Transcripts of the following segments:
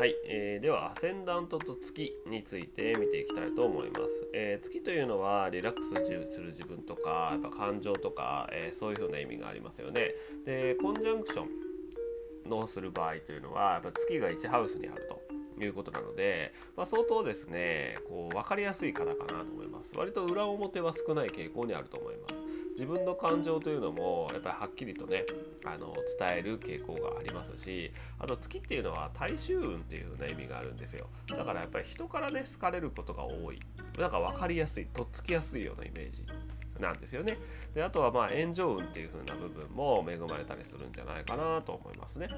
はい、えー、ではアセンダントと月について見ていきたいと思います、えー、月というのはリラックスする自分とかやっぱ感情とか、えー、そういうふうな意味がありますよね。でコンジャンクションのする場合というのはやっぱ月が1ハウスにあるということなので、まあ、相当ですねこう分かりやすい方かなと思います。割と裏表は少ない傾向にあると思います。自分の感情というのもやっぱりはっきりとねあの伝える傾向がありますしあと月っていうのは大衆運っていう風な意味があるんですよ。だからやっぱり人からね好かれることが多い。なんか分かりやすいとっつきやすいようなイメージ。なんですよね。であとはまあ炎上運っていう風な部分も恵まれたりするんじゃないかなと思いますね。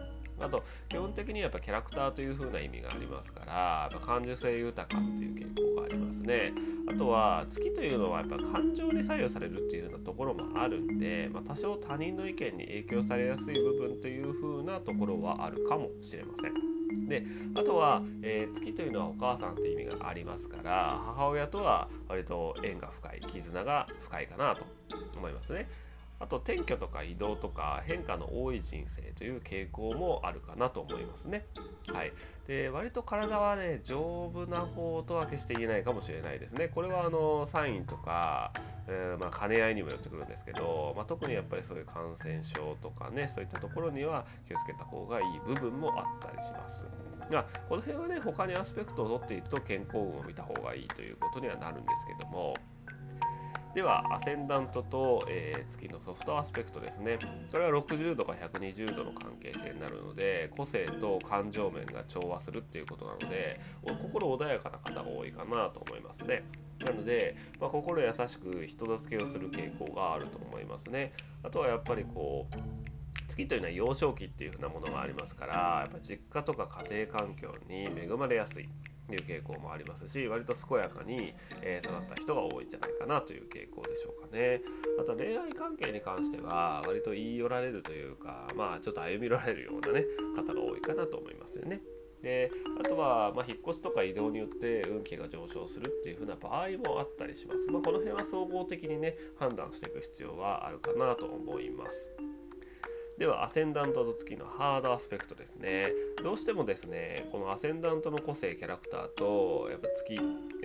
あと基本的にやっぱキャラクターという風な意味がありますから、感受性豊かっていう傾向がありますね。あとは月というのはやっぱ感情に左右されるっていう風なところもあるんで、まあ、多少他人の意見に影響されやすい部分という風なところはあるかもしれません。であとは、えー、月というのはお母さんって意味がありますから母親とは割と縁が深い絆が深いかなと思いますね。あと転居とか移動とか変化の多い人生という傾向もあるかなと思いますね。はい、で割と体はね丈夫な方とは決して言えないかもしれないですね。これはあのサインとか、えー、まあ、兼ね合いにもよってくるんですけど、まあ、特にやっぱりそういう感染症とかねそういったところには気をつけた方がいい部分もあったりします。ま、この辺はね他にアスペクトを取っていると健康運を見た方がいいということにはなるんですけどもではアセンダントと、えー、月のソフトアスペクトですね。それは60度か120度の関係性になるので個性と感情面が調和するっていうことなので心穏やかな方が多いかなと思いますね。なので、まあ、心優しく人助けをする傾向があると思いますね。あとはやっぱりこう月というのは幼少期っていうふうなものがありますからやっぱ実家とか家庭環境に恵まれやすい。いう傾向もありますし割と健やかに、え、育った人が多いんじゃないかなという傾向でしょうかねあと恋愛関係に関しては割と言い寄られるというかまあちょっと歩み寄られるようなね方が多いかなと思いますよねであとは、まあ、引っ越しとか移動によって運気が上昇するっていう風な場合もあったりします。まあ、この辺は総合的にね判断していく必要はあるかなと思います。ではアセンダントと月のハードアスペクトですねどうしてもですねこのアセンダントの個性キャラクターとやっぱ月、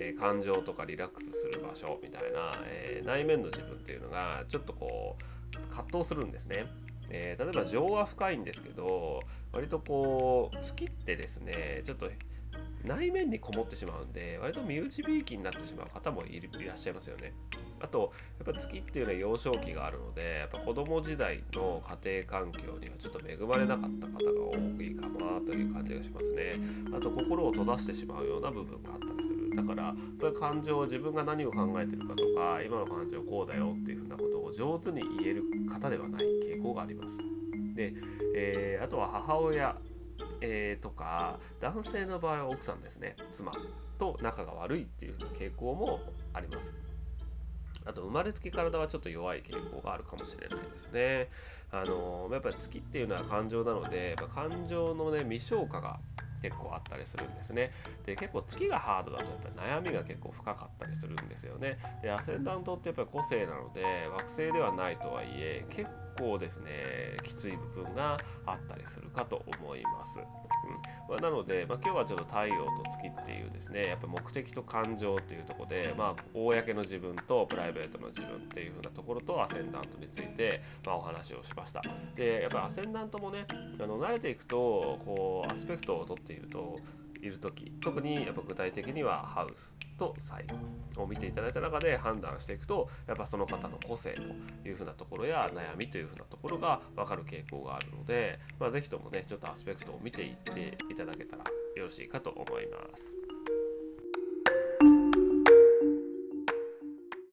えー、感情とかリラックスする場所みたいな、えー、内面の自分っていうのがちょっとこう葛藤するんですね。えー、例えば情は深いんですけど割とこう月ってですねちょっと内面にこもってしまうんで割と身内びいきになってしまう方もいらっしゃいますよね。あとやっぱ月っていうのは幼少期があるのでやっぱ子供時代の家庭環境にはちょっと恵まれなかった方が多いかなという感じがしますね。あと心を閉ざしてしまうような部分があったりする。だからやっぱり感情を自分が何を考えてるかとか今の感情こうだよっていうふうなことを上手に言える方ではない傾向があります。で、えー、あとは母親えー、とか男性の場合は奥さんですね妻と仲が悪いっていう傾向もありますあと生まれつき体はちょっと弱い傾向があるかもしれないですね。あのやっぱり月っていうのは感情なので、やっぱ感情のね未消化が結構あったりするんですね。で結構月がハードだとやっぱり悩みが結構深かったりするんですよね。でアセンダントってやっぱり個性なので惑星ではないとはいえ結構ですねきつい部分があったりするかと思います。うんま、なので、まあ、今日はちょっと太陽と月っていうですねやっぱ目的と感情っていうとこで、まあ、公の自分とプライベートの自分っていう風なところとアセンダントについて、まあ、お話をしました。でやっぱアセンダントもねあの慣れていくとこうアスペクトを取っているといる時特にやっぱ具体的にはハウスとサイを見ていただいた中で判断していくとやっぱその方の個性というふうなところや悩みというふうなところが分かる傾向があるので、まあ、是非ともねちょっとアスペクトを見ていっていただけたらよろしいかと思います。